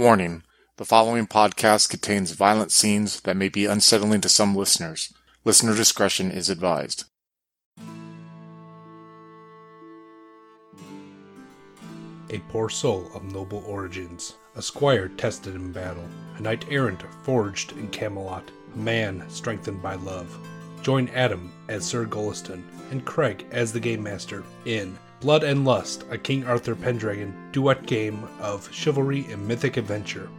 Warning the following podcast contains violent scenes that may be unsettling to some listeners. Listener discretion is advised. A poor soul of noble origins, a squire tested in battle, a knight errant forged in Camelot, a man strengthened by love. Join Adam as Sir Goliston and Craig as the Game Master in Blood and Lust, a King Arthur Pendragon duet game of chivalry and mythic adventure.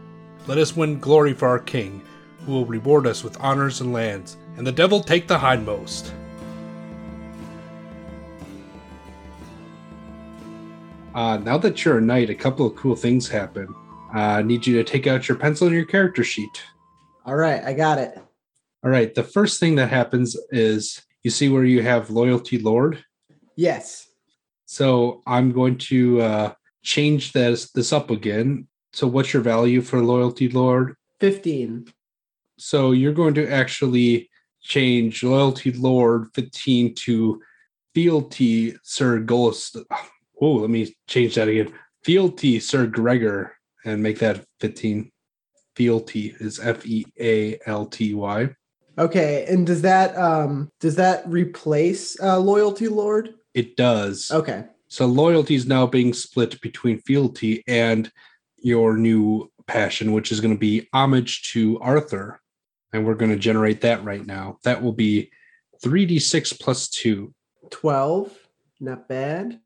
Let us win glory for our king, who will reward us with honors and lands, and the devil take the hindmost. Uh, now that you're a knight, a couple of cool things happen. Uh, I need you to take out your pencil and your character sheet. All right, I got it. All right, the first thing that happens is you see where you have Loyalty Lord. Yes. So I'm going to uh, change this this up again. So what's your value for Loyalty Lord? 15. So you're going to actually change Loyalty Lord 15 to Fealty Sir Ghost. Oh, let me change that again. Fealty Sir Gregor and make that 15. Fealty is F E A L T Y. Okay, and does that um does that replace uh, loyalty lord? It does. Okay. So loyalty is now being split between fealty and your new passion, which is going to be homage to Arthur. And we're going to generate that right now. That will be 3d6 plus 2. 12. Not bad.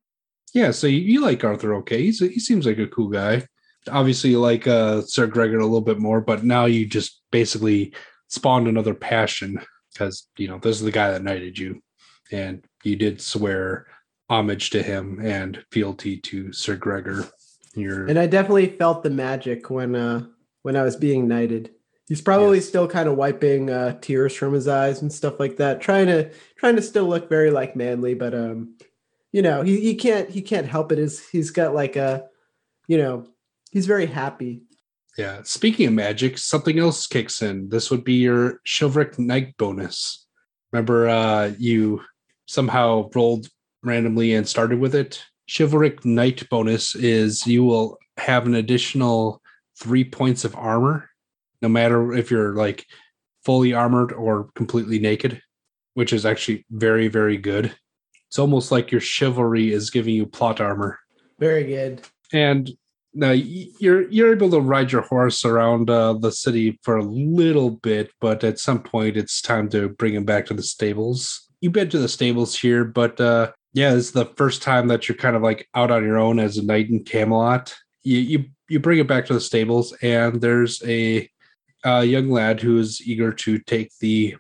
Yeah, so you, you like Arthur okay. He's a, he seems like a cool guy. Obviously, you like uh, Sir Gregor a little bit more, but now you just basically spawned another passion because, you know, this is the guy that knighted you. And you did swear homage to him and fealty to Sir Gregor. You're, And I definitely felt the magic when uh when I was being knighted. He's probably Yes. still kind of wiping uh tears from his eyes and stuff like that, trying to trying to still look very like manly, but um you know, he, he can't he can't help it. Is he's got like a you know, he's very happy. Yeah. Speaking of magic, something else kicks in. This would be your chivalric knight bonus. Remember, uh, you somehow rolled randomly and started with it. Chivalric knight bonus is you will have an additional three points of armor, no matter if you're like fully armored or completely naked, which is actually very, very good. It's almost like your chivalry is giving you plot armor Very good. and now you're you're able to ride your horse around uh, the city for a little bit, but at some point it's time to bring him back to the stables. You've been to the stables here, but uh, yeah, this is the first time that you're kind of like out on your own as a knight in Camelot. You you you bring it back to the stables, and there's a, a young lad who is eager to take the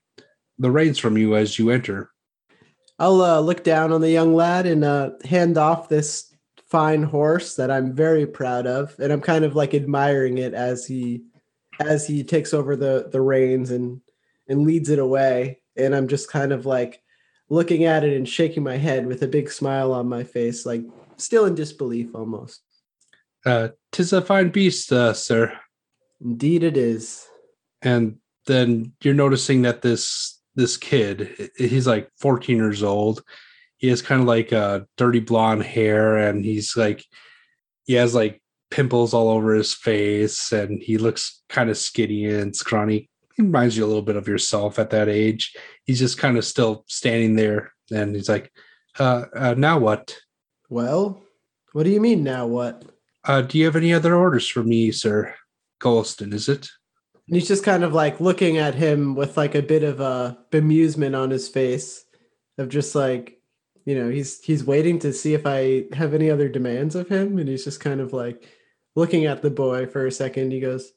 the reins from you as you enter. I'll uh, look down on the young lad and uh, hand off this fine horse that I'm very proud of, and I'm kind of like admiring it as he as he takes over the the reins and and leads it away. And I'm just kind of like looking at it and shaking my head with a big smile on my face, like still in disbelief almost. Uh, Tis a fine beast, uh, sir. Indeed, it is. and then you're noticing that this this kid he's like 14 years old he has kind of like uh dirty blonde hair and he's like he has like pimples all over his face and he looks kind of skinny and scrawny he reminds you a little bit of yourself at that age he's just kind of still standing there and he's like uh, uh now what Well, what do you mean now? What? uh do you have any other orders for me sir Goliston is it And he's just kind of like looking at him with like a bit of a bemusement on his face of just like, you know, he's he's waiting to see if I have any other demands of him. And he's just kind of like looking at the boy for a second. He goes,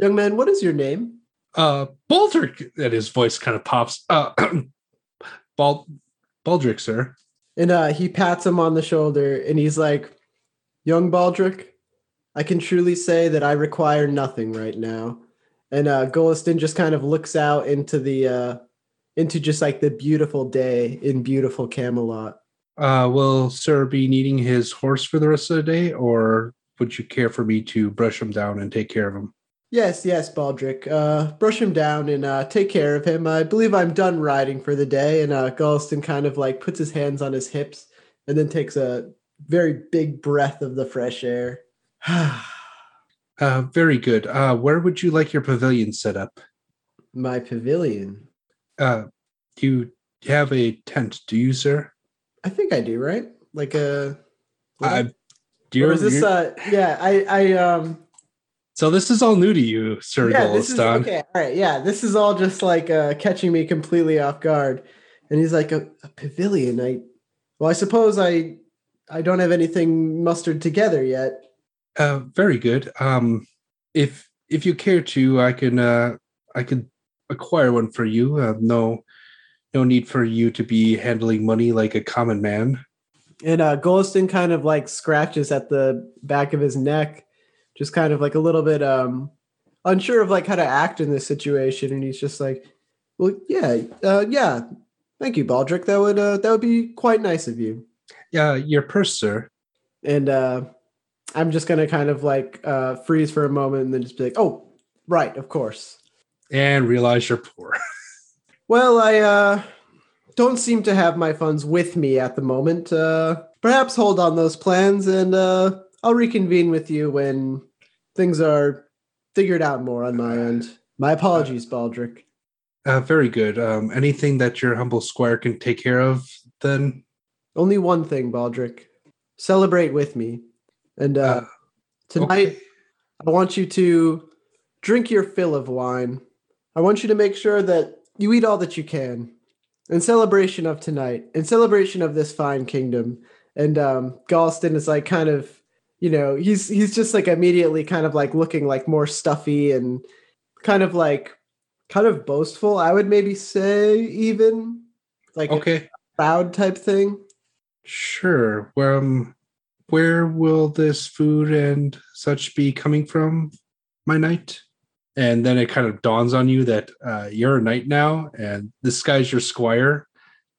Young man, what is your name? Uh baldric and his voice kind of pops uh Bald baldric sir And uh he pats him on the shoulder and he's like, Young Baldric, I can truly say that I require nothing right now. And uh Goliston just kind of looks out into the uh into just like the beautiful day in beautiful Camelot. uh will sir be needing his horse for the rest of the day or would you care for me to brush him down and take care of him Yes, yes, Baldric. Uh, brush him down and uh, take care of him. I believe I'm done riding for the day. And uh, Goliston kind of like puts his hands on his hips and then takes a very big breath of the fresh air. Uh, very good. Uh, where would you like your pavilion set up? My pavilion. Uh, you have a tent, do you, sir? I think I do, right? Like a. Uh, Or you're, is this? Uh, yeah, I, I, um, so this is all new to you, Sir yeah, this is okay. All right, yeah, this is all just like uh, catching me completely off guard. And he's like, a, a pavilion. I, well, I suppose I, I don't have anything mustered together yet. Uh, very good. Um, if if you care to, I can uh, I can acquire one for you. Uh, no, no need for you to be handling money like a common man. And uh, Goliston kind of like scratches at the back of his neck, just kind of like a little bit um unsure of like how to act in this situation. And he's just like, "Well, yeah, uh, yeah, thank you, Baldric. That would uh, that would be quite nice of you." Yeah, your purse, sir. And uh, I'm just gonna kind of like uh, freeze for a moment and then just be like, "Oh, right, of course." And realize you're poor. Well, I uh, don't seem to have my funds with me at the moment. Uh, perhaps hold on those plans, and uh, I'll reconvene with you when things are figured out more on my end. My apologies, Baldric. Uh, very good. Um, anything that your humble squire can take care of, then Only one thing, Baldric. Celebrate with me, and uh, uh, tonight okay. I want you to drink your fill of wine. I want you to make sure that you eat all that you can in celebration of tonight, in celebration of this fine kingdom. And um, Goliston is like kind of, you know, he's he's just like immediately kind of like looking like more stuffy and kind of like kind of boastful. I would maybe say even like a okay, proud type thing. sure. Where um, where will this food and such be coming from, my knight? And then it kind of dawns on you that uh, you're a knight now, and this guy's your squire,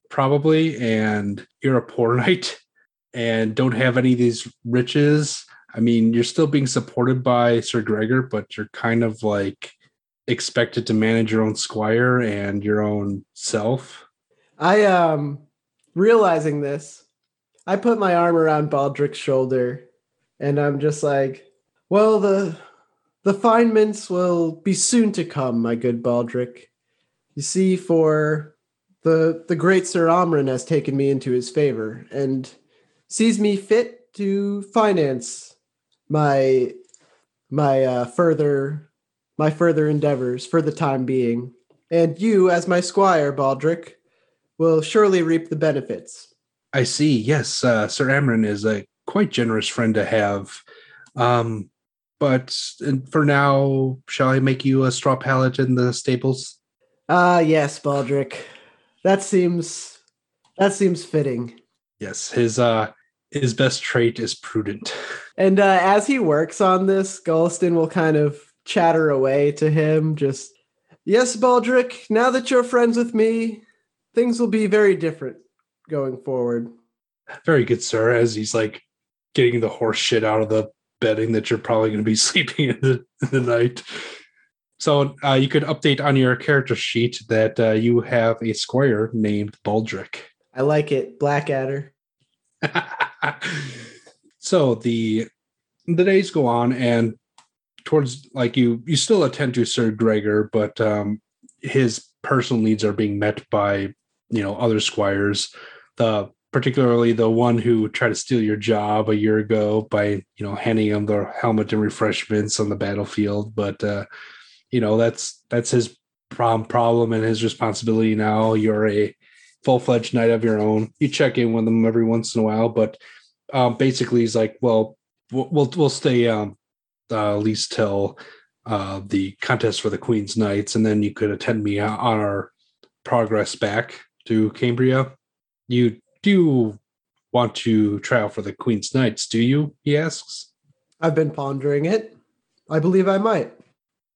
probably, and you're a poor knight, and don't have any of these riches. I mean, you're still being supported by Sir Gregor, but you're kind of like expected to manage your own squire and your own self. I um realizing this, I put my arm around Baldric's shoulder and I'm just like, well the the fine mints will be soon to come, my good Baldric. You see, for the the great Sir Amron has taken me into his favor and sees me fit to finance my my uh, further my further endeavors for the time being. And you, as my squire, Baldric, will surely reap the benefits. I see. Yes, uh, Sir Amron is a quite generous friend to have. Um, but for now, shall I make you a straw pallet in the stables? Ah, yes, Baldric. That seems that seems fitting. Yes, his uh his best trait is prudent. And uh, as he works on this, Goliston will kind of chatter away to him, just, yes, Baldric, now that you're friends with me, things will be very different going forward. Very good, sir. As he's like getting the horse shit out of the bedding that you're probably going to be sleeping in the, in the night. So uh, you could update on your character sheet that uh, you have a squire named Baldric. I like it, Blackadder. so the the days go on and towards like you you still attend to sir gregor but um his personal needs are being met by you know other squires. The particularly the one who tried to steal your job a year ago by you know handing him the helmet and refreshments on the battlefield. But uh you know that's that's his prom problem and his responsibility now. You're a full-fledged knight of your own you check in with him every once in a while but um basically he's like well we'll we'll, we'll stay um uh, at least till uh the contest for the queen's knights and then you could attend me on our progress back to cambria you do want to try out for the queen's knights do you he asks I've been pondering it. I believe I might.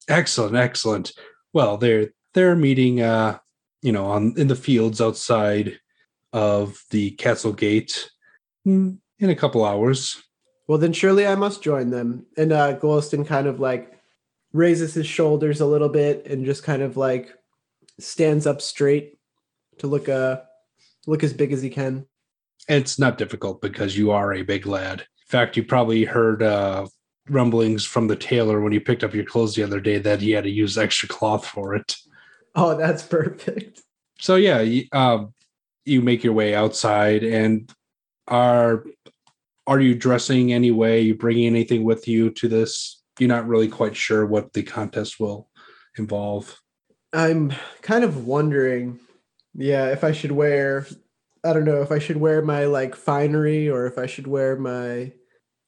Excellent, excellent. Well, they're they're meeting uh, you know, on in the fields outside of the castle gate mm, in a couple hours. Well, then surely I must join them. And uh, Goliston kind of like raises his shoulders a little bit and just kind of like stands up straight to look uh look as big as he can. It's not difficult because you are a big lad. In fact, you probably heard uh rumblings from the tailor when you picked up your clothes the other day that he had to use extra cloth for it. Oh, that's perfect. So yeah, you, um, you make your way outside, and are are you dressing anyway? You bringing anything with you to this? You're not really quite sure what the contest will involve. I'm kind of wondering, yeah, if I should wear, I don't know, if I should wear my like finery or if I should wear my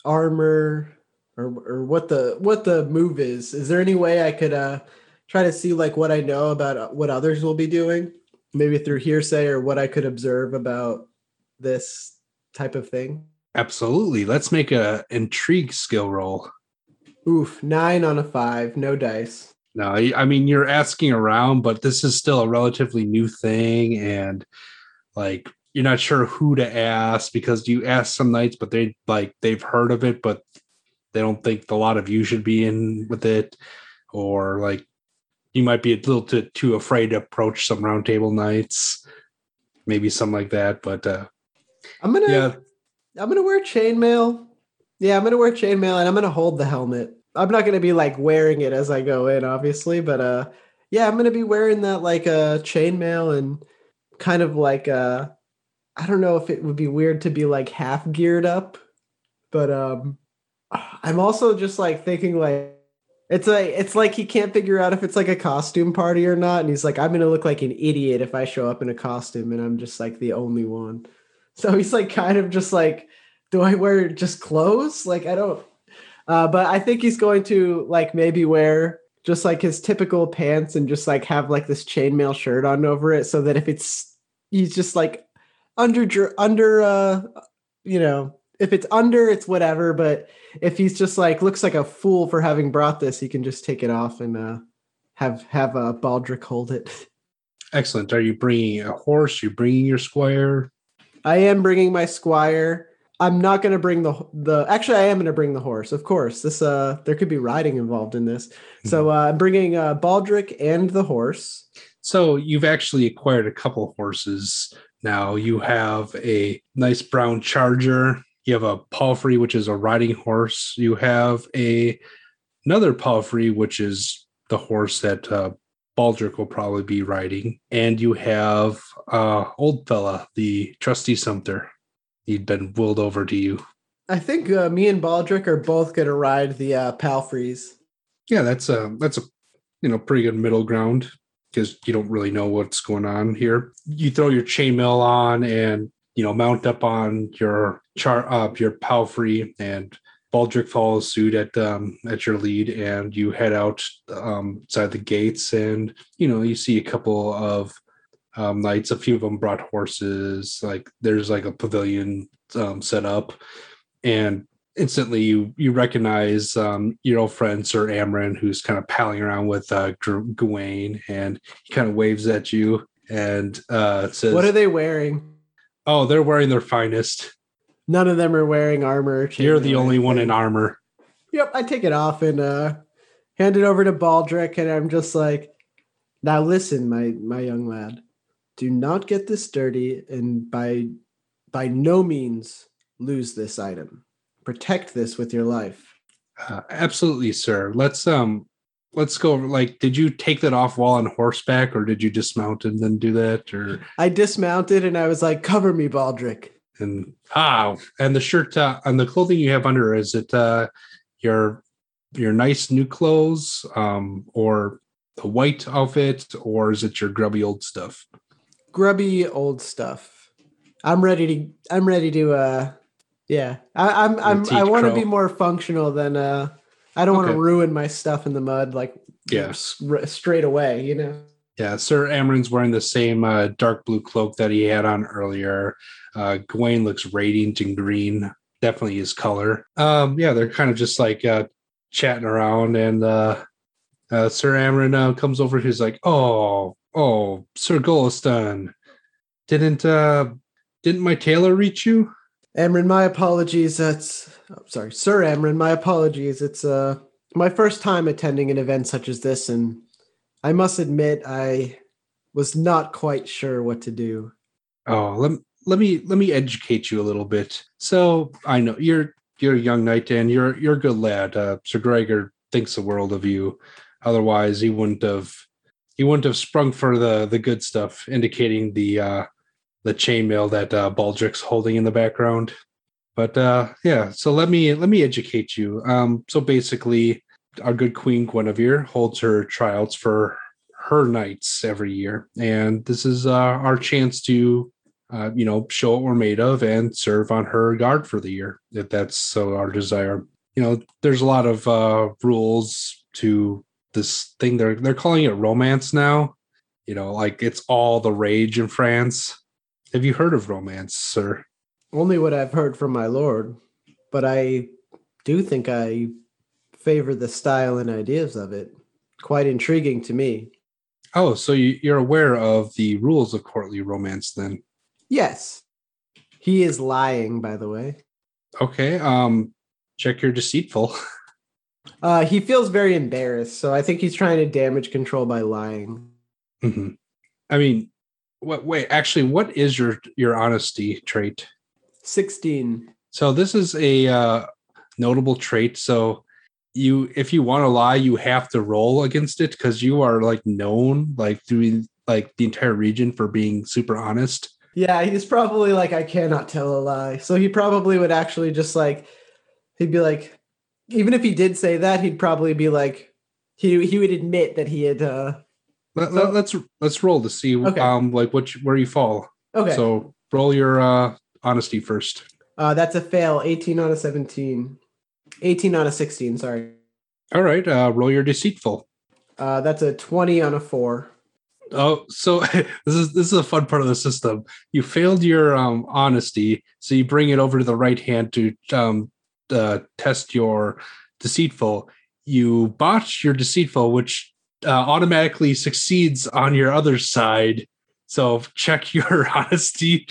armor or or what the what the move is. Is there any way I could uh try to see like what I know about uh, what others will be doing, maybe through hearsay or what I could observe about this type of thing? Absolutely. Let's make a intrigue skill roll. Oof, nine on a five, no dice. No, I I mean you're asking around, but this is still a relatively new thing, and like you're not sure who to ask because you ask some knights, but they like they've heard of it, but they don't think a lot of you should be in with it, or like you might be a little too, too afraid to approach some roundtable knights, maybe something like that. But uh, I'm gonna yeah, I'm gonna wear chainmail. Yeah, I'm gonna wear chainmail and I'm gonna hold the helmet. I'm not gonna be like wearing it as I go in, obviously, but uh yeah, I'm gonna be wearing that like uh chainmail and kind of like uh I don't know if it would be weird to be like half geared up, but um I'm also just like thinking like it's like it's like he can't figure out if it's like a costume party or not, and he's like, I'm gonna look like an idiot if I show up in a costume and I'm just like the only one. So he's like kind of just like, do I wear just clothes? Like I don't uh, but I think he's going to like maybe wear just like his typical pants and just like have like this chainmail shirt on over it so that if it's he's just like under under uh you know if it's under it's whatever but if he's just like looks like a fool for having brought this he can just take it off and uh have have uh baldric hold it excellent. Are you bringing a horse? You bringing your squire? I am bringing my squire. I'm not going to bring the the. Actually, I am going to bring the horse. Of course, this uh, there could be riding involved in this. So uh, I'm bringing uh, Baldric and the horse. So you've actually acquired a couple horses now. You have a nice brown charger. You have a palfrey, which is a riding horse. You have a another palfrey, which is the horse that uh, Baldric will probably be riding, and you have uh, old fella, the trusty Sumpter. He'd been willed over to you. I think uh, me and Baldric are both going to ride the uh, Palfreys. Yeah, that's a that's a you know pretty good middle ground because you don't really know what's going on here. You throw your chainmail on and you know mount up on your char uh, your palfrey and Baldric follows suit at um, at your lead, and you head out um, outside the gates, and you know you see a couple of um, knights. A few of them brought horses. Like there's like a pavilion um, set up, and instantly you you recognize um, your old friend Sir Amron, who's kind of palling around with uh, Gawain, and he kind of waves at you and uh, says, What are they wearing? "Oh, they're wearing their finest. None of them are wearing armor. You're the only one in armor." Yep, I take it off and uh, hand it over to Baldric, and I'm just like, "Now listen, my my young lad, do not get this dirty, and by by no means lose this item. Protect this with your life." Uh, absolutely, sir. Let's um let's go over like did you take that off while on horseback or did you dismount and then do that or I dismounted and I was like, "Cover me, Baldric." and ah and the shirt uh, and the clothing you have under is it uh your your nice new clothes um or the white outfit or is it your grubby old stuff grubby old stuff. I'm ready to. I'm ready to. uh Yeah, I, I'm. I'm. I want to be more functional than. uh I don't want to ruin my stuff in the mud like Yeah. s- r- straight away. You know. Yeah, Sir Amron's wearing the same uh, dark blue cloak that he had on earlier. Uh, Gawain looks radiant in green, definitely his color. Um, yeah, they're kind of just like uh, chatting around, and uh, uh, Sir Amron uh, comes over. He's like, "Oh, oh, Sir Goliston, didn't uh, didn't my tailor reach you?" Amron, my apologies. That's oh, sorry, Sir Amron. My apologies. It's uh my first time attending an event such as this, and I must admit I was not quite sure what to do. Oh, let let me let me educate you a little bit. So I know you're you're a young knight and you're you're a good lad. Uh, Sir Gregor thinks the world of you. Otherwise, he wouldn't have he wouldn't have sprung for the the good stuff, indicating the uh, the chainmail that uh, Baldric's holding in the background. But uh, yeah, so let me let me educate you. Um, so basically, our good Queen Guinevere holds her trials for her knights every year, and this is uh, our chance to uh, you know show what we're made of and serve on her guard for the year if that's so our desire. You know, there's a lot of uh, rules to this thing. They're they're calling it romance now. You know, like it's all the rage in France. Have you heard of romance, sir? Only what I've heard from my lord, but I do think I favor the style and ideas of it. Quite intriguing to me. Oh, so you, you're aware of the rules of courtly romance then? Yes. He is lying, by the way. Okay. Um, check your deceitful. Uh, he feels very embarrassed, so I think he's trying to damage control by lying. hmm I mean, what? Wait, actually, what is your your honesty trait? 16. So this is a uh, notable trait. So you, if you want to lie, you have to roll against it because you are like known like through like the entire region for being super honest. Yeah, he's probably like, I cannot tell a lie. So he probably would actually just like, he'd be like, even if he did say that, he'd probably be like, he he would admit that he had. uh Let, So- let, us let's roll to see Okay. um like what you- where you fall. Okay, So roll your uh honesty first. uh, that's a fail. 18 out of 17. 18 out of 16. Sorry. All right, uh roll your deceitful. Uh, that's a 20 on a four. Oh, so this is this is a fun part of the system. You failed your um honesty, so you bring it over to the right hand to um uh, test your deceitful. You botch your deceitful, which uh, automatically succeeds on your other side. So check your honesty,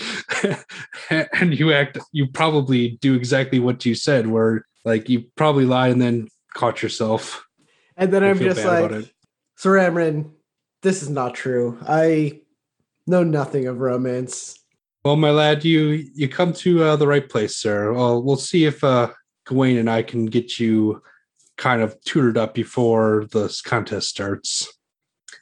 and you act. You probably do exactly what you said, where like you probably lied and then caught yourself. And then I'm just like. Sir Amron, this is not true. I know nothing of romance. Well, my lad, you you come to uh, the right place, sir. Well, we'll see if uh, Gawain and I can get you kind of tutored up before this contest starts.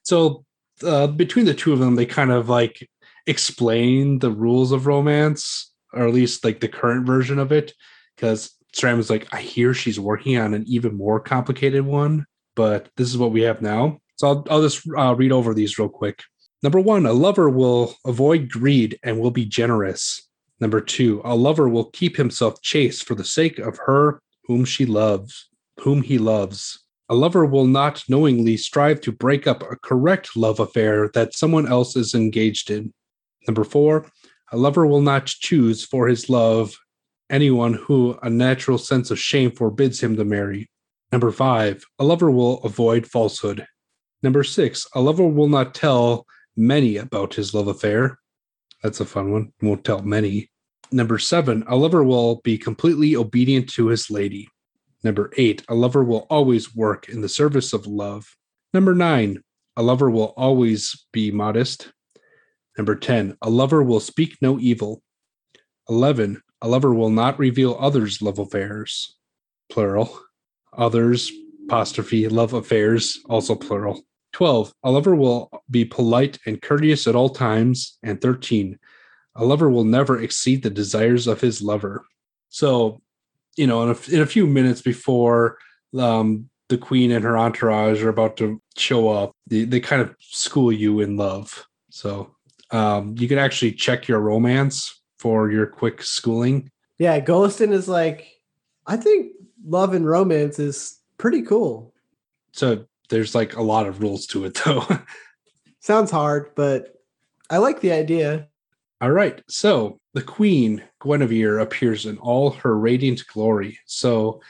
So, uh, between the two of them, they kind of like explain the rules of romance, or at least like the current version of it. Because Stram is like, I hear she's working on an even more complicated one, but this is what we have now. So I'll, I'll just uh, read over these real quick. Number one, a lover will avoid greed and will be generous. Number two, a lover will keep himself chaste for the sake of her whom she loves, whom he loves. A lover will not knowingly strive to break up a correct love affair that someone else is engaged in. Number four, a lover will not choose for his love anyone who a natural sense of shame forbids him to marry. Number five, a lover will avoid falsehood. Number six, a lover will not tell many about his love affair. That's a fun one. Won't tell many. Number seven, a lover will be completely obedient to his lady. Number eight, a lover will always work in the service of love. Number nine, a lover will always be modest. Number 10, a lover will speak no evil. 11, a lover will not reveal others' love affairs, plural. Others, apostrophe, love affairs, also plural. 12, a lover will be polite and courteous at all times. And 13, a lover will never exceed the desires of his lover. So, you know, in a, in a few minutes before um, the queen and her entourage are about to show up, they, they kind of school you in love. So um, you can actually check your romance for your quick schooling. Yeah, Goliston is like, I think love and romance is pretty cool. So there's like a lot of rules to it, though. Sounds hard, but I like the idea. All right. So the queen, Guinevere, appears in all her radiant glory. So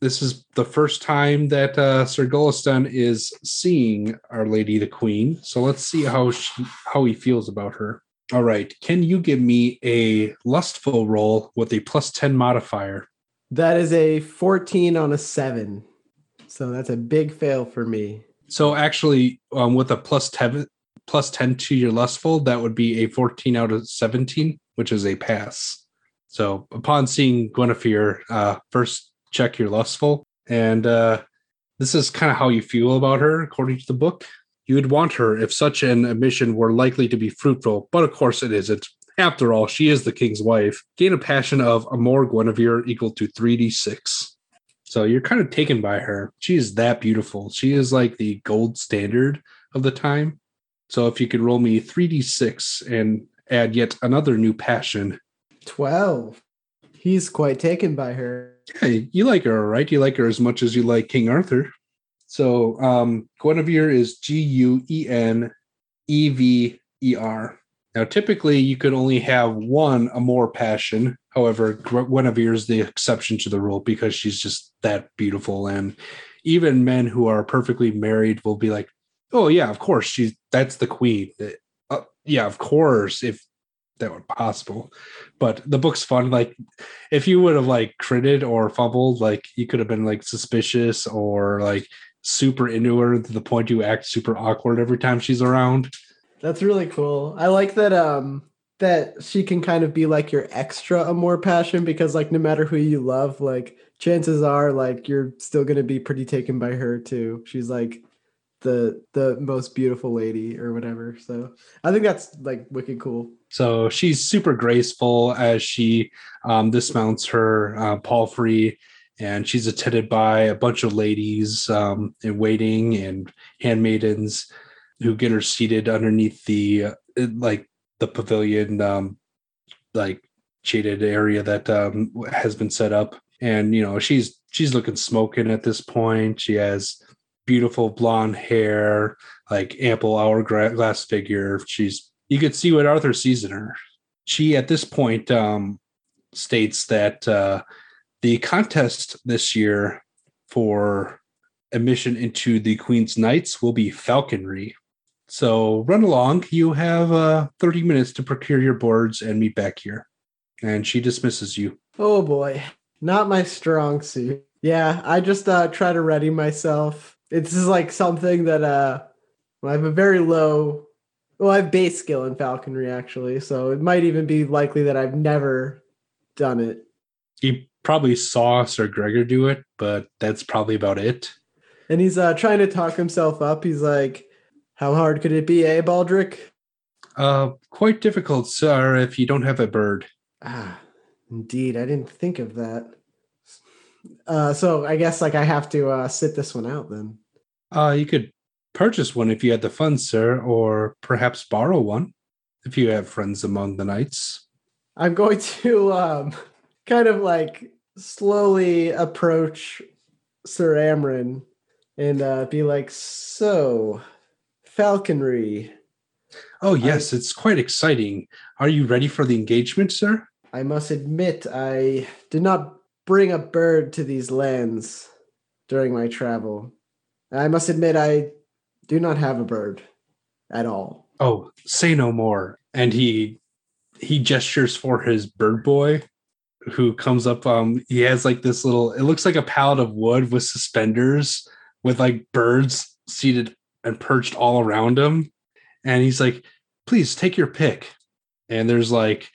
this is the first time that uh, Sir Goliston is seeing Our Lady the Queen. So let's see how she, how he feels about her. All right. Can you give me a lustful roll with a plus 10 modifier? That is a 14 on a 7. So that's a big fail for me. So actually, um, with a plus 10, plus 10 to your lustful, that would be a 14 out of 17, which is a pass. So upon seeing Guinevere, uh, first check you're lustful, and uh, this is kind of how you feel about her, according to the book. You would want her if such an admission were likely to be fruitful, but of course it isn't. After all, she is the king's wife. Gain a passion of Amor Guinevere equal to 3d6. So you're kind of taken by her. She is that beautiful. She is like the gold standard of the time. So if you could roll me 3d6 and add yet another new passion. 12. He's quite taken by her. Hey, you like her, right? You like her as much as you like King Arthur. So um Guinevere is G U E N E V E R. Now, typically, you could only have one Amor passion. However, Guinevere is the exception to the rule because she's just that beautiful. And even men who are perfectly married will be like, "Oh yeah, of course she's that's the queen." Uh, yeah, of course, if that were possible. But the book's fun. Like, if you would have like critted or fumbled, like you could have been like suspicious or like super into her to the point you act super awkward every time she's around. That's really cool. I like that um that she can kind of be like your extra Amor passion because like no matter who you love, like chances are like you're still gonna be pretty taken by her too. She's like the the most beautiful lady or whatever. So I think that's like wicked cool. So she's super graceful as she um, dismounts her uh, palfrey, and she's attended by a bunch of ladies um, in waiting and handmaidens who get her seated underneath the uh, like the pavilion um like shaded area that um has been set up and you know she's she's looking smoking at this point she has beautiful blonde hair like ample hourglass figure she's you could see what arthur sees in her she at this point um states that uh the contest this year for admission into the queen's knights will be falconry so run along. You have uh, 30 minutes to procure your boards and meet back here. And she dismisses you. Oh boy. Not my strong suit. Yeah, I just uh, try to ready myself. It's just like something that uh, I have a very low, well, I have base skill in falconry actually. So it might even be likely that I've never done it. You probably saw Sir Gregor do it, but that's probably about it. And he's uh, trying to talk himself up. He's like, how hard could it be, eh, Baldric? Uh, quite difficult, sir, if you don't have a bird. Ah, indeed. I didn't think of that. Uh, so I guess like I have to uh, sit this one out then. Uh, you could purchase one if you had the funds, sir, or perhaps borrow one if you have friends among the knights. I'm going to um, kind of like slowly approach Sir Amron and uh, be like, so falconry. Oh, yes, I, it's quite exciting. Are you ready for the engagement, sir? I must admit, I did not bring a bird to these lands during my travel. I must admit, I do not have a bird at all. Oh, say no more. And he he gestures for his bird boy who comes up um he has like this little it looks like a pallet of wood with suspenders with like birds seated and perched all around him. And he's like, please take your pick. And there's like,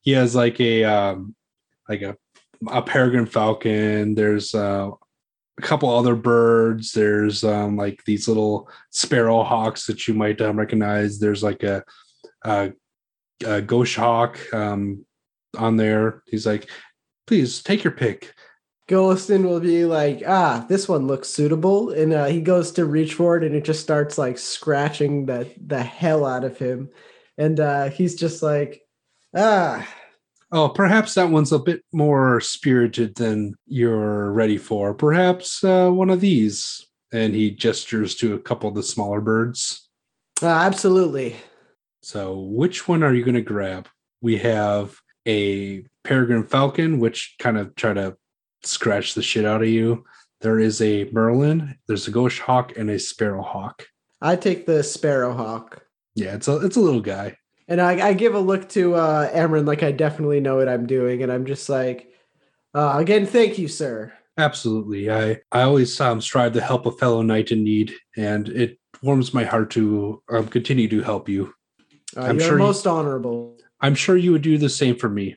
he has like a, um, like a, a peregrine falcon. There's uh, a couple other birds. There's um, like these little sparrow hawks that you might um, recognize. There's like a, a, a goshawk um, on there. He's like, please take your pick. Goliston will be like, ah, this one looks suitable. And uh, he goes to reach for it and it just starts like scratching the, the hell out of him. And uh, he's just like, ah. Oh, perhaps that one's a bit more spirited than you're ready for. Perhaps uh, one of these. And he gestures to a couple of the smaller birds. Uh, absolutely. So, which one are you going to grab? We have a peregrine falcon, which kind of try to scratch the shit out of you. There is a Merlin, there's a Goshawk, and a Sparrow Hawk. I take the Sparrow Hawk. Yeah, it's a it's a little guy. And I, I give a look to uh like I definitely know what I'm doing, and I'm just like, uh, again, thank you, sir. Absolutely. I I always um, strive to help a fellow knight in need, and it warms my heart to um, continue to help you. Uh, I'm sure most you, honorable. I'm sure you would do the same for me.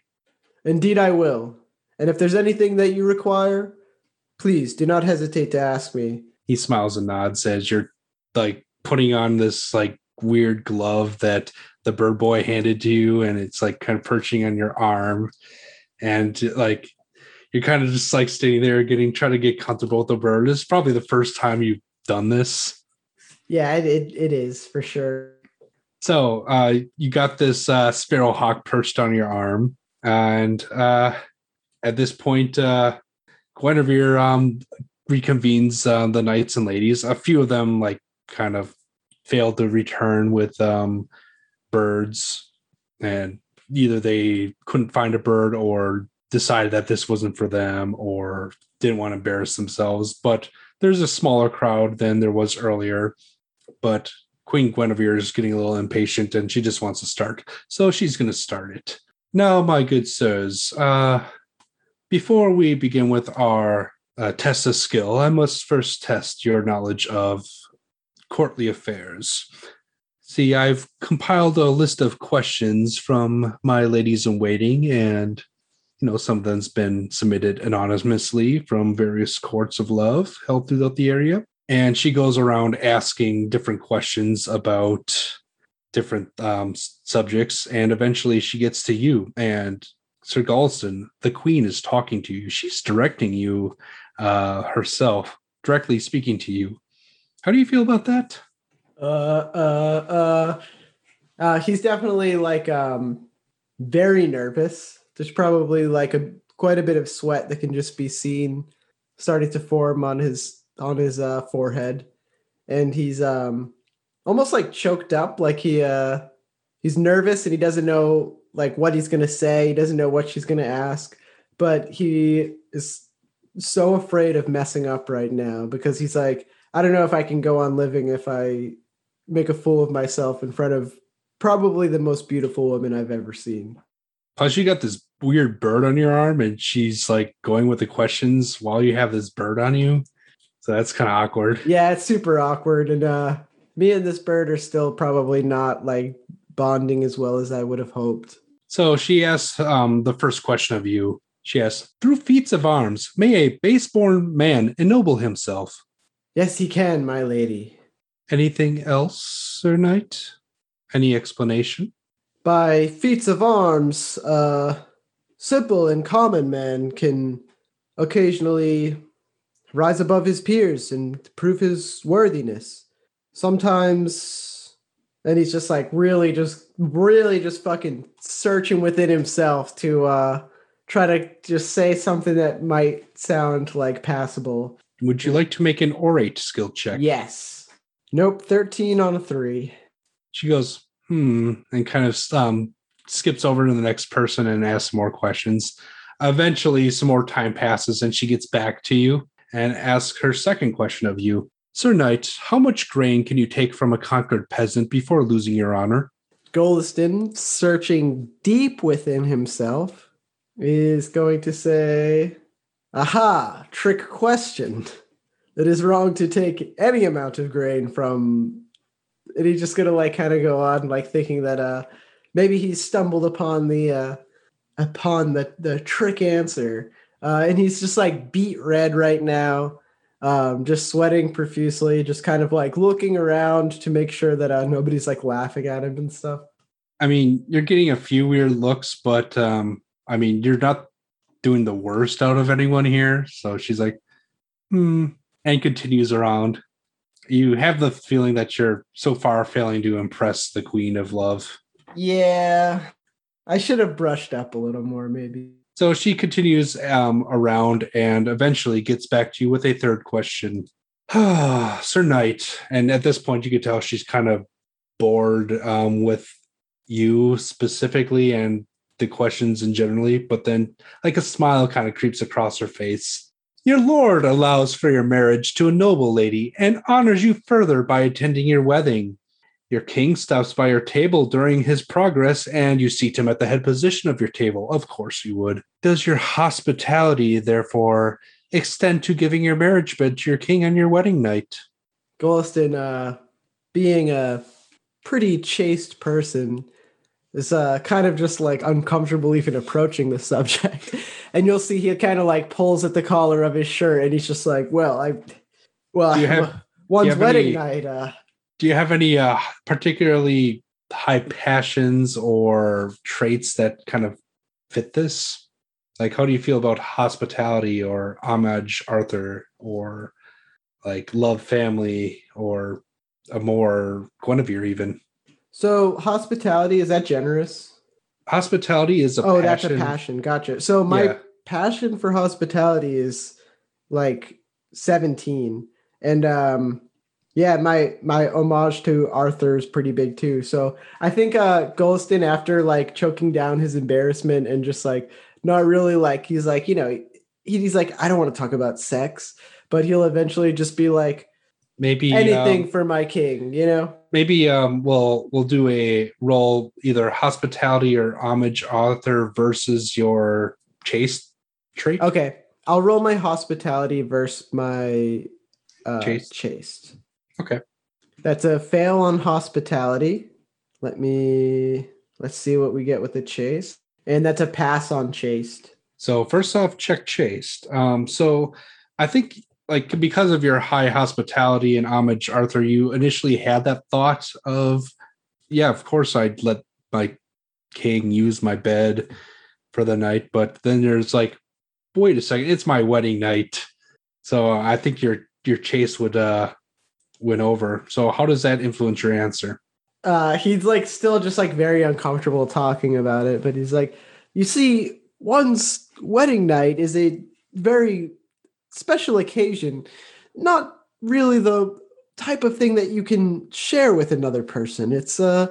Indeed, I will. And if there's anything that you require, please do not hesitate to ask me. He smiles and nods as you're like putting on this like weird glove that the bird boy handed to you, and it's like kind of perching on your arm, and like you're kind of just like standing there getting trying to get comfortable with the bird. This is probably the first time you've done this. Yeah, it, it, it is for sure. So uh, you got this uh, sparrow hawk perched on your arm, and uh, at this point, uh, Guinevere um, reconvenes uh, the knights and ladies. A few of them like kind of failed to return with um, birds, and either they couldn't find a bird or decided that this wasn't for them or didn't want to embarrass themselves. But there's a smaller crowd than there was earlier. But Queen Guinevere is getting a little impatient and she just wants to start. So she's going to start it. Now, my good sirs, uh, before we begin with our uh, test of skill, I must first test your knowledge of courtly affairs. See, I've compiled a list of questions from my ladies in waiting, and you know, some of them's been submitted anonymously from various courts of love held throughout the area. And she goes around asking different questions about different um, subjects, and eventually she gets to you. And Sir Goliston, the Queen is talking to you. She's directing you uh, herself, directly speaking to you. How do you feel about that? Uh, uh, uh, uh, he's definitely like um, very nervous. There's probably like a quite a bit of sweat that can just be seen starting to form on his on his uh, forehead, and he's um almost like choked up, like he uh he's nervous and he doesn't know like what he's gonna say. He doesn't know what she's gonna ask, but he is so afraid of messing up right now because he's like, I don't know if I can go on living if I make a fool of myself in front of probably the most beautiful woman I've ever seen. Plus, you got this weird bird on your arm, and she's like going with the questions while you have this bird on you. So that's kind of awkward. Yeah, it's super awkward. And uh me and this bird are still probably not like bonding as well as I would have hoped. So she asks um, the first question of you. She asks, through feats of arms, may a base-born man ennoble himself? Yes, he can, my lady. Anything else, Sir Knight? Any explanation? By feats of arms, uh simple and common man can occasionally rise above his peers and prove his worthiness. Sometimes and he's just like really just really just fucking searching within himself to uh try to just say something that might sound like passable. Would you like to make an orate skill check? Yes. Nope, 13 on a 3. She goes, hmm, and kind of um, skips over to the next person and asks more questions. Eventually, some more time passes and she gets back to you and asks her second question of you. Sir Knight, how much grain can you take from a conquered peasant before losing your honor? Goliston, searching deep within himself, is going to say, Aha, trick question. It is wrong to take any amount of grain from. And he's just gonna like kind of go on, like thinking that uh maybe he stumbled upon the uh upon the the trick answer. Uh and he's just like beat red right now. Um, just sweating profusely, just kind of like looking around to make sure that uh, nobody's like laughing at him and stuff. I mean, you're getting a few weird looks, but um, I mean, you're not doing the worst out of anyone here. So she's like, hmm, and continues around. You have the feeling that you're so far failing to impress the Queen of Love. Yeah, I should have brushed up a little more, maybe. So she continues um, around and eventually gets back to you with a third question. Sir Knight, and at this point, you can tell she's kind of bored um, with you specifically and the questions in generally, but then like a smile kind of creeps across her face. Your lord allows for your marriage to a noble lady and honors you further by attending your wedding. Your king stops by your table during his progress and you seat him at the head position of your table. Of course you would. Does your hospitality, therefore, extend to giving your marriage bed to your king on your wedding night? Goliston, uh, being a pretty chaste person, is uh kind of just like uncomfortable even approaching the subject. and you'll see he kind of like pulls at the collar of his shirt and he's just like, well, I well you have- one's wedding any- night, uh Do you have any uh, particularly high passions or traits that kind of fit this? Like, how do you feel about hospitality or homage Arthur or like love family or Amor Guinevere even? so hospitality is that generous? Hospitality is a oh, passion. that's a passion. Gotcha. So my Yeah. passion for hospitality is like 17. And um yeah, my my homage to Arthur is pretty big too. So I think uh Goliston after like choking down his embarrassment and just like not really like he's like, you know, he, he's like, I don't want to talk about sex, but he'll eventually just be like Maybe anything um, for my king, you know? Maybe um we'll we'll do a roll either hospitality or homage Arthur versus your chaste trait. Okay. I'll roll my hospitality versus my uh chaste. Okay. That's a fail on hospitality. Let me let's see what we get with the chaste. And that's a pass on chaste. So first off, check chaste. Um, so I think like because of your high hospitality and homage, Arthur, you initially had that thought of, yeah, of course I'd let my king use my bed for the night, but then there's like, wait a second, it's my wedding night. So I think your your chaste would uh win over. So how does that influence your answer? Uh he's like still just like very uncomfortable talking about it, but he's like, you see, one's wedding night is a very special occasion, not really the type of thing that you can share with another person. It's uh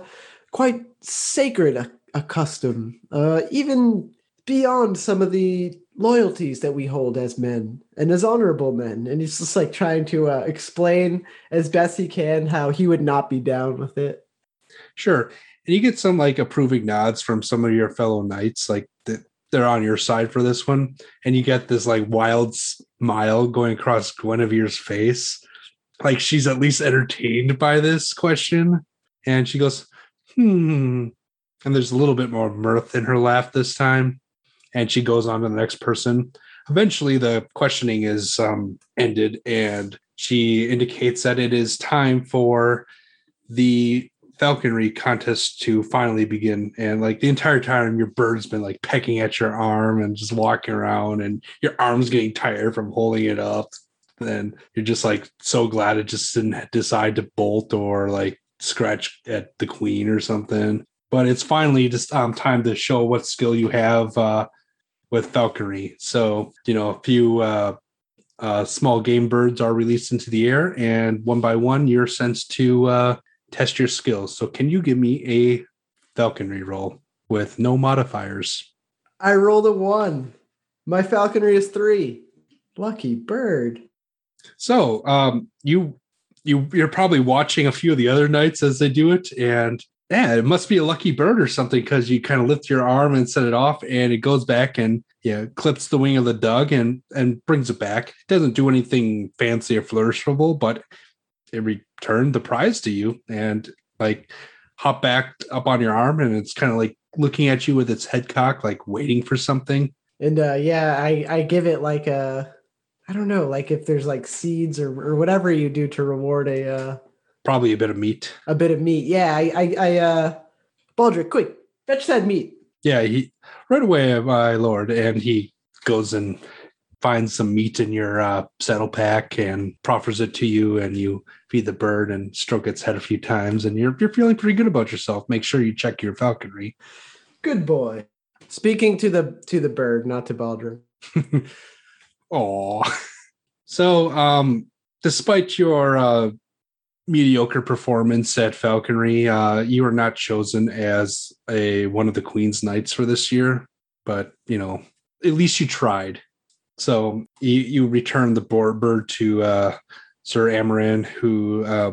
quite sacred a, a custom, uh even beyond some of the loyalties that we hold as men and as honorable men. And he's just like trying to uh, explain as best he can how he would not be down with it. Sure. And you get some like approving nods from some of your fellow knights, like they're on your side for this one. And you get this like wild smile going across Guinevere's face. Like she's at least entertained by this question. And she goes, hmm. And there's a little bit more mirth in her laugh this time. And she goes on to the next person. Eventually, the questioning is um, ended, and she indicates that it is time for the falconry contest to finally begin. And like the entire time your bird's been like pecking at your arm and just walking around and your arm's getting tired from holding it up then you're just like so glad it just didn't decide to bolt or like scratch at the queen or something. But it's finally just um, time to show what skill you have uh, with falconry so you know a few uh, uh, small game birds are released into the air and one by one you're sent to uh, test your skills. So can you give me a falconry roll with no modifiers? I rolled a one. My falconry is three. Lucky bird. So um you you you're probably watching a few of the other knights as they do it and yeah, it must be a lucky bird or something because you kind of lift your arm and set it off and it goes back and yeah, clips the wing of the dug and and brings it back. It doesn't do anything fancy or flourishable, but it returned the prize to you and like hop back up on your arm and it's kind of like looking at you with its head cocked, like waiting for something. And uh yeah, I I give it like a I don't know, like if there's like seeds or or whatever you do to reward a uh Probably a bit of meat. a bit of meat. Yeah, I I, I uh Baldric, quick, fetch that meat. Yeah, he right away, my lord, and he goes and finds some meat in your uh, saddle pack and proffers it to you, and you feed the bird and stroke its head a few times, and you're you're feeling pretty good about yourself. Make sure you check your falconry. Good boy. Speaking to the to the bird, not to Baldric. Oh, so um, despite your uh, mediocre performance at falconry, uh, you were not chosen as a one of the queen's knights for this year. But you know, at least you tried. So you, you return the bird to uh, Sir Amron, who uh,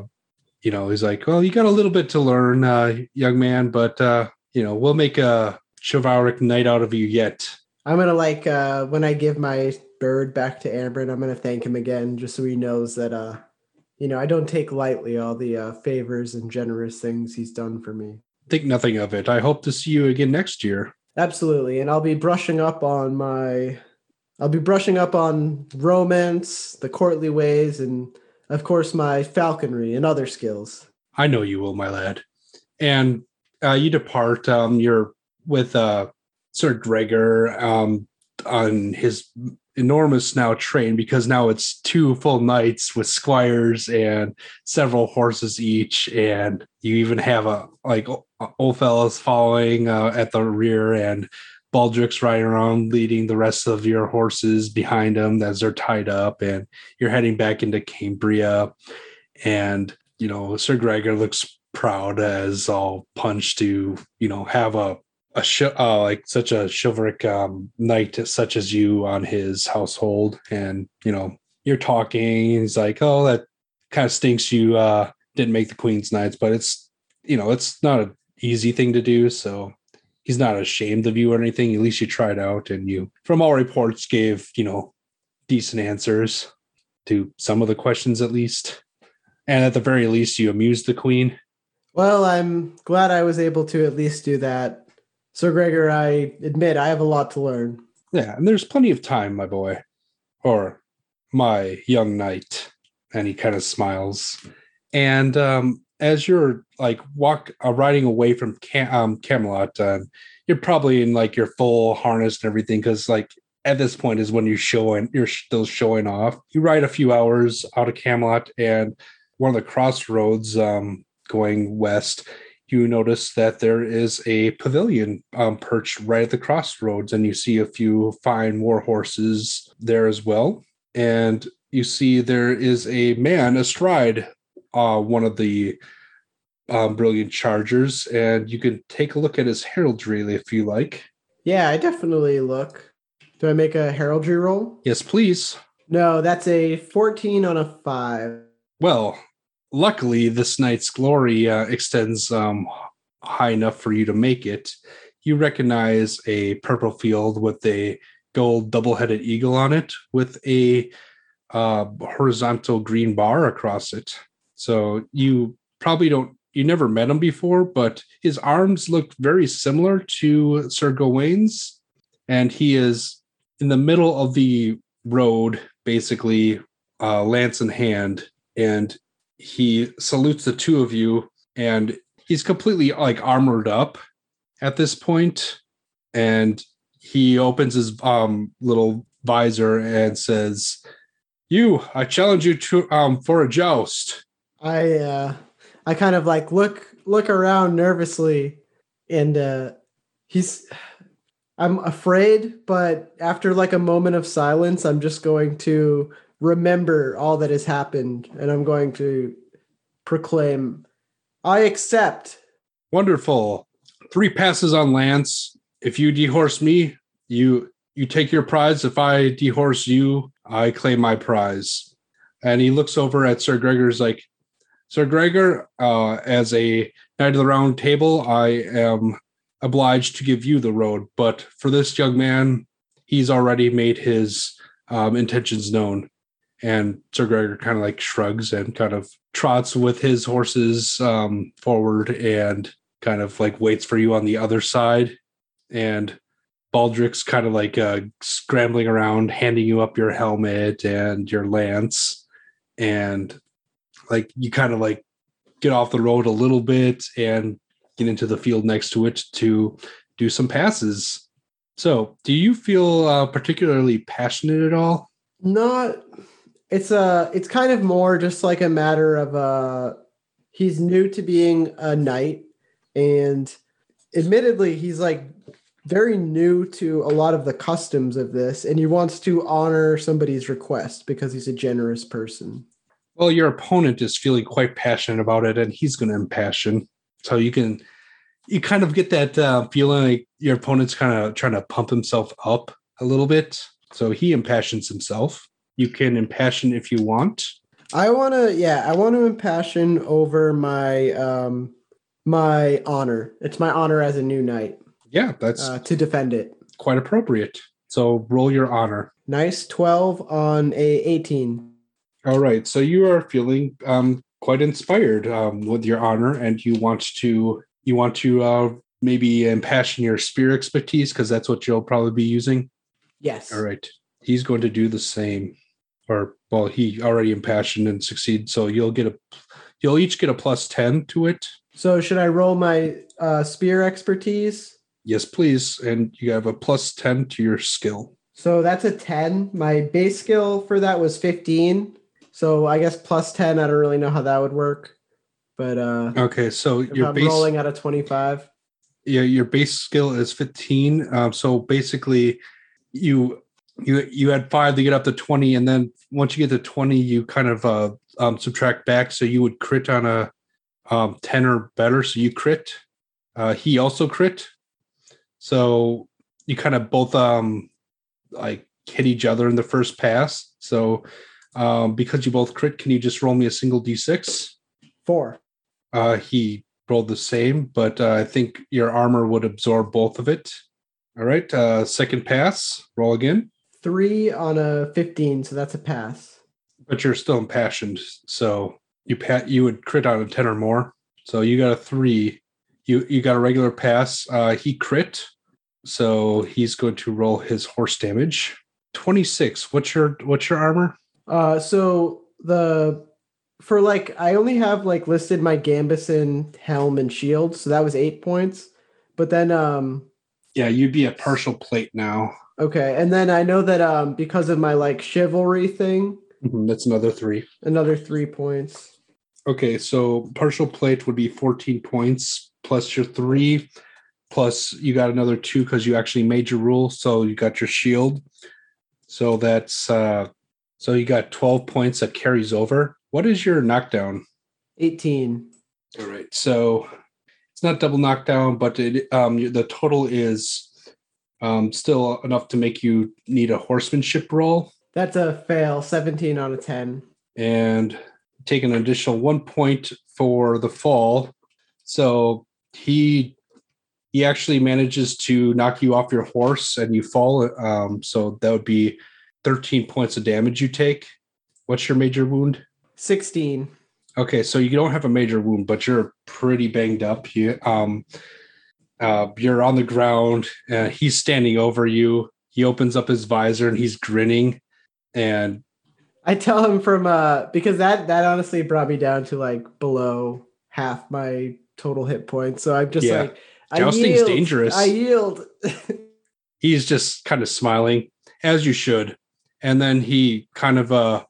you know is like, well, you got a little bit to learn, uh, young man, but uh, you know, we'll make a chivalric knight out of you yet. I'm gonna like uh when I give my bird back to Amber, I'm gonna thank him again just so he knows that uh you know I don't take lightly all the uh favors and generous things he's done for me. think nothing of it. I hope to see you again next year. Absolutely. And I'll be brushing up on my I'll be brushing up on romance, the courtly ways, and of course my falconry and other skills. I know you will, my lad. And uh, you depart. Um, you're with uh, Sir Gregor um, on his enormous now train because now it's two full knights with squires and several horses each, and you even have a like old fellows following uh, at the rear and Baldric's riding around leading the rest of your horses behind him as they're tied up, and you're heading back into Cambria. And, you know, Sir Gregor looks proud as all punch to, you know, have a a sh- uh, like such a chivalric um, knight such as you on his household and you know you're talking he's like oh that kind of stinks you uh didn't make the queen's knights but it's you know it's not an easy thing to do so he's not ashamed of you or anything. At least you tried out and you, from all reports, gave, you know, decent answers to some of the questions at least. And at the very least, you amused the queen. Well, I'm glad I was able to at least do that. Sir Gregor, I admit I have a lot to learn. Yeah, and there's plenty of time, my boy. Or my young knight. And he kind of smiles. And um, as you're like walk uh, riding away from Cam- um, Camelot, uh, you're probably in like your full harness and everything because like at this point is when you're showing you're still showing off. You ride a few hours out of Camelot and one of the crossroads um, going west. You notice that there is a pavilion um, perched right at the crossroads, and you see a few fine war horses there as well. And you see there is a man astride uh, one of the um, brilliant chargers, and you can take a look at his heraldry if you like. Yeah, I definitely look. Do I make a heraldry roll? Yes, please. No, that's a 14 on a 5. Well, luckily, this knight's glory uh, extends um, high enough for you to make it. You recognize a purple field with a gold double headed eagle on it with a uh, horizontal green bar across it. So you probably don't you never met him before, but his arms look very similar to Sir Gawain's, and he is in the middle of the road, basically uh, lance in hand, and he salutes the two of you, and he's completely like armored up at this point, and he opens his um, little visor and says, "You, I challenge you to um, for a joust." I uh, I kind of like look look around nervously, and uh, he's. I'm afraid, but after like a moment of silence, I'm just going to remember all that has happened, and I'm going to proclaim, "I accept." Wonderful. Three passes on Lance. If you dehorse me, you you take your prize. If I dehorse you, I claim my prize. And he looks over at Sir Gregor's like, Sir Gregor, uh, as a knight of the round table, I am obliged to give you the road. But for this young man, he's already made his um, intentions known. And Sir Gregor kind of like shrugs and kind of trots with his horses um, forward and kind of like waits for you on the other side. And Baldric's kind of like uh, scrambling around, handing you up your helmet and your lance. And like you kind of like get off the road a little bit and get into the field next to it to do some passes. So, do you feel uh, particularly passionate at all? Not. It's a. It's kind of more just like a matter of uh He's new to being a knight, and admittedly, he's like very new to a lot of the customs of this, and he wants to honor somebody's request because he's a generous person. Well, your opponent is feeling quite passionate about it, and he's going to impassion. So you can, you kind of get that uh, feeling like your opponent's kind of trying to pump himself up a little bit. So he impassions himself. You can impassion if you want. I want to, yeah, I want to impassion over my um my honor. It's my honor as a new knight. Yeah, that's uh, to defend it. Quite appropriate. So roll your honor. Nice, twelve on a eighteen. All right. So you are feeling um, quite inspired um, with your honor, and you want to you want to uh, maybe impassion your spear expertise because that's what you'll probably be using. Yes. All right. He's going to do the same. Or well, he already impassioned and succeed. So you'll get a you'll each get a plus 10 to it. So should I roll my uh, spear expertise? Yes, please. And you have a plus 10 to your skill. So that's a 10. My base skill for that was 15. So I guess plus 10, I don't really know how that would work. But uh Okay, so you're base rolling out of 25. yeah, your base skill is 15. Um, so basically you you you had five to get up to 20, and then once you get to 20, you kind of uh um, subtract back. So you would crit on a um 10 or better. So you crit. Uh he also crit. So you kind of both um like hit each other in the first pass. So um because you both crit, can you just roll me a single d6? Four. Uh, he rolled the same, but uh, I think your armor would absorb both of it. All right. Uh, second pass. Roll again. Three on a 15. So that's a pass. But you're still impassioned, so you pat you would crit on a ten or more. So you got a three. You you got a regular pass. Uh, he crit, so he's going to roll his horse damage. Twenty six. What's your what's your armor? Uh, so the for like I only have like listed my gambeson helm and shield, so that was eight points. But then um Yeah, you'd be a partial plate now. okay, and then I know that um because of my like chivalry thing, Mhm, That's another three. another three points. Okay, so partial plate would be 14 points plus your three, plus you got another two because you actually made your rule. So you got your shield. So that's uh so you got 12 points that carries over. What is your knockdown? 18. All right. So it's not double knockdown, but it um the total is um still enough to make you need a horsemanship roll That's a fail, 17 on a 10. and take an additional one point for the fall. So he he actually manages to knock you off your horse and you fall. Um, so that would be 13 points of damage you take. What's your major wound? 16. Okay, so you don't have a major wound, but you're pretty banged up. You um uh you're on the ground, uh, he's standing over you. He opens up his visor and he's grinning and I tell him from uh because that that honestly brought me down to like below half my total hit points. So I'm just Yeah. like I Jousting's yield, dangerous. I yield. he's just kind of smiling as you should and then he kind of uh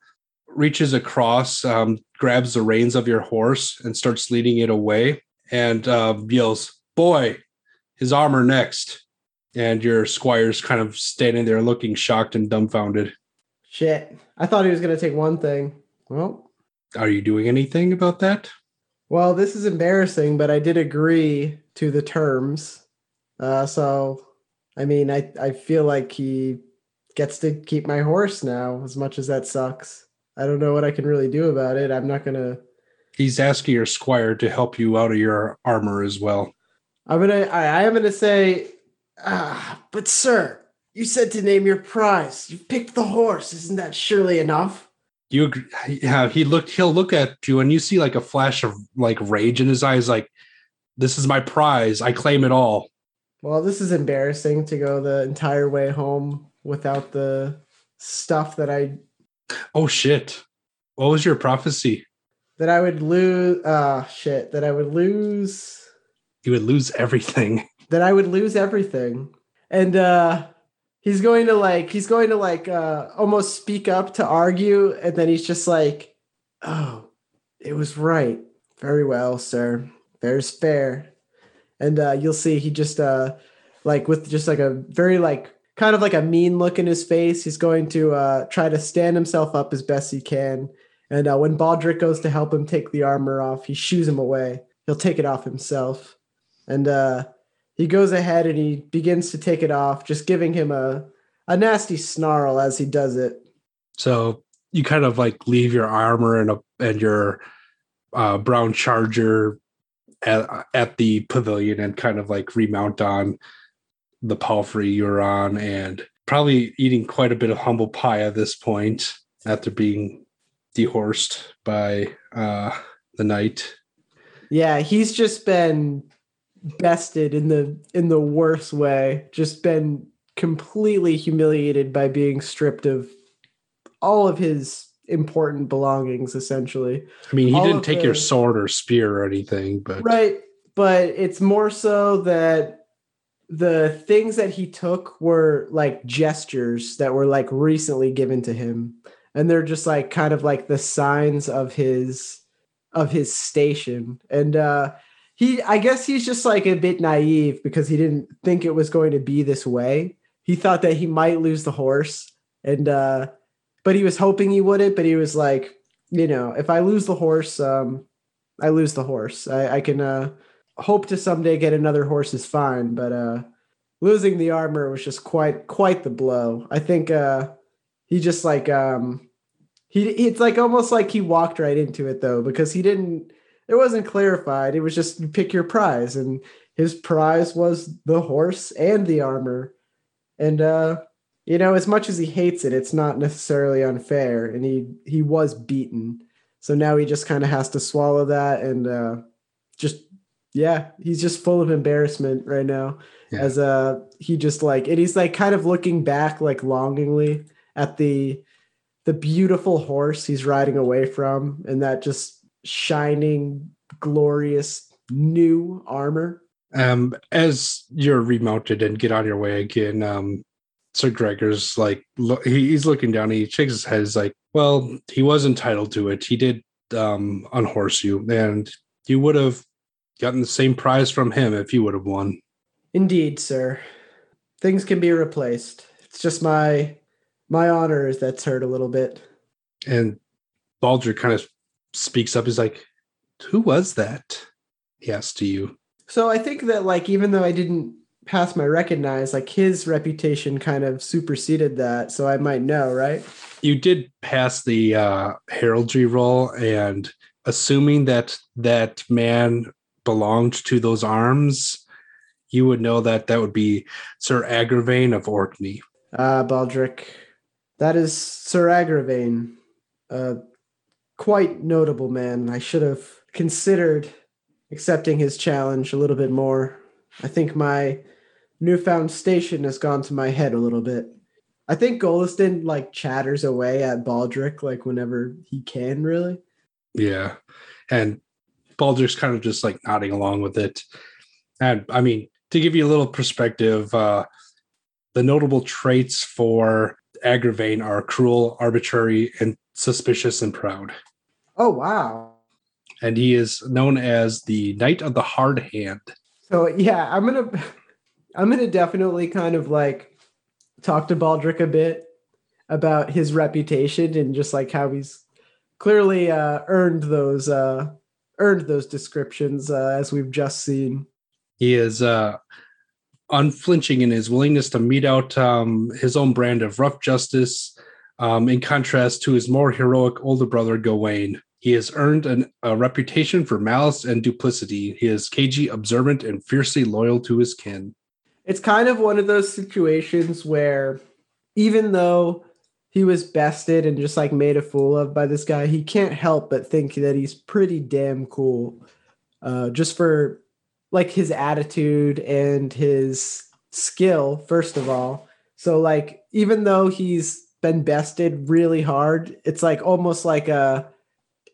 reaches across um grabs the reins of your horse and starts leading it away and um yells boy his armor next and your squire's kind of standing there looking shocked and dumbfounded Shit. I thought he was gonna take one thing. Well, are you doing anything about that well, this is embarrassing, but I did agree to the terms. Uh so I mean I I feel like he gets to keep my horse now, as much as that sucks. I don't know what I can really do about it. I'm not gonna he's asking your squire to help you out of your armor as well I'm gonna. I, I am gonna say, ah, but sir, you said to name your prize. You picked the horse. Isn't that surely enough? you agree, yeah he looked he'll look at you and you see like a flash of like rage in his eyes like this is my prize i claim it all Well, this is embarrassing to go the entire way home without the stuff that I oh shit what was your prophecy that I would lose. Ah, shit. That I would lose. you would lose everything That I would lose everything. And uh he's going to like. He's going to like uh almost speak up to argue, and then he's just like, "Oh, it was right. Very well, sir. Fair's fair." And uh you'll see he just uh like with just like a very like kind of like a mean look in his face. He's going to uh try to stand himself up as best he can. And uh, when Baldric goes to help him take the armor off, he shoos him away. He'll take it off himself. And uh he goes ahead and he begins to take it off, just giving him a a nasty snarl as he does it. so you kind of like leave your armor and a and your uh brown charger at, at the pavilion and kind of like remount on the palfrey you're on and probably eating quite a bit of humble pie at this point after being dehorsed by uh the knight Yeah, he's just been bested in the in the worst way, just been completely humiliated by being stripped of all of his important belongings essentially. I mean, he All didn't take your sword or spear or anything, but Right, but it's more so that the things that he took were like gestures that were like recently given to him. And they're just like kind of like the signs of his of his station. And uh he i guess he's just like a bit naive because he didn't think it was going to be this way. He thought that he might lose the horse and uh but he was hoping he wouldn't. But he was like you know if i lose the horse um i lose the horse. I, I can uh hope to someday get another horse is fine but uh losing the armor was just quite quite the blow. I think uh he just like um he it's like almost like he walked right into it though because he didn't it wasn't clarified. It was just pick your prize and his prize was the horse and the armor. And uh you know as much as he hates it it's not necessarily unfair and he he was beaten. So now he just kind of has to swallow that and uh just yeah he's just full of embarrassment right now Yeah. as uh he just like and he's like kind of looking back like longingly at the the beautiful horse he's riding away from and that just shining glorious new armor um, as you're remounted and get on your way again, um, Sir Gregor's like lo- he, he's looking down. He shakes his head. He's like, "Well, he was entitled to it. He did um, unhorse you, and you would have gotten the same prize from him if you would have won." indeed sir things can be replaced it's just my my honor is that's hurt a little bit And Baldric kind of speaks up. He's like, "Who was that?" He asks to you. so i think that like even though i didn't pass my recognize like his reputation kind of superseded that so i might know right you did pass the uh, heraldry roll, and assuming that that man belonged to those arms, you would know that that would be Sir Agravain of Orkney. Ah, Baldric. That is Sir Agravain. A quite notable man. I should have considered accepting his challenge a little bit more. I think my newfound station has gone to my head a little bit. I think Goliston like chatters away at Baldric like whenever he can, really. Yeah, and Baldric's kind of just like nodding along with it. And I mean, to give you a little perspective, uh, the notable traits for Agravain are cruel, arbitrary, and suspicious and proud. Oh wow. And he is known as the Knight of the Hard Hand. So yeah, I'm gonna I'm gonna definitely kind of like talk to Baldric a bit about his reputation and just like how he's clearly uh, earned those uh, earned those descriptions uh, as we've just seen. He is uh, unflinching in his willingness to mete out um, his own brand of rough justice, um, in contrast to his more heroic older brother Gawain. He has earned an, a reputation for malice and duplicity. He is cagey, observant, and fiercely loyal to his kin. It's kind of one of those situations where even though he was bested and just like made a fool of by this guy, he can't help but think that he's pretty damn cool. Uh, just for like his attitude and his skill, first of all. So like even though he's been bested really hard, it's like almost like a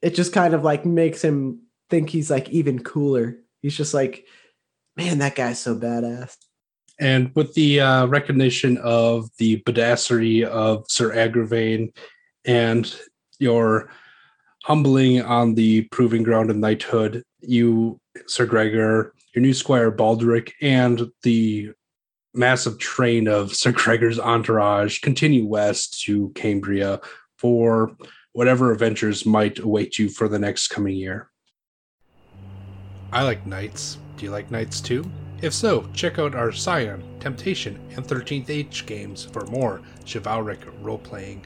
it just kind of like makes him think he's like even cooler. He's just like, man, that guy's so badass. And with the uh, recognition of the badassery of Sir Agravain and your humbling on the proving ground of knighthood, you, Sir Gregor, your new squire Baldric, and the massive train of Sir Gregor's entourage continue west to Cambria for whatever adventures might await you for the next coming year. I like knights. Do you like knights too? If so, check out our Scion, Temptation, and 13th Age games for more chivalric role playing.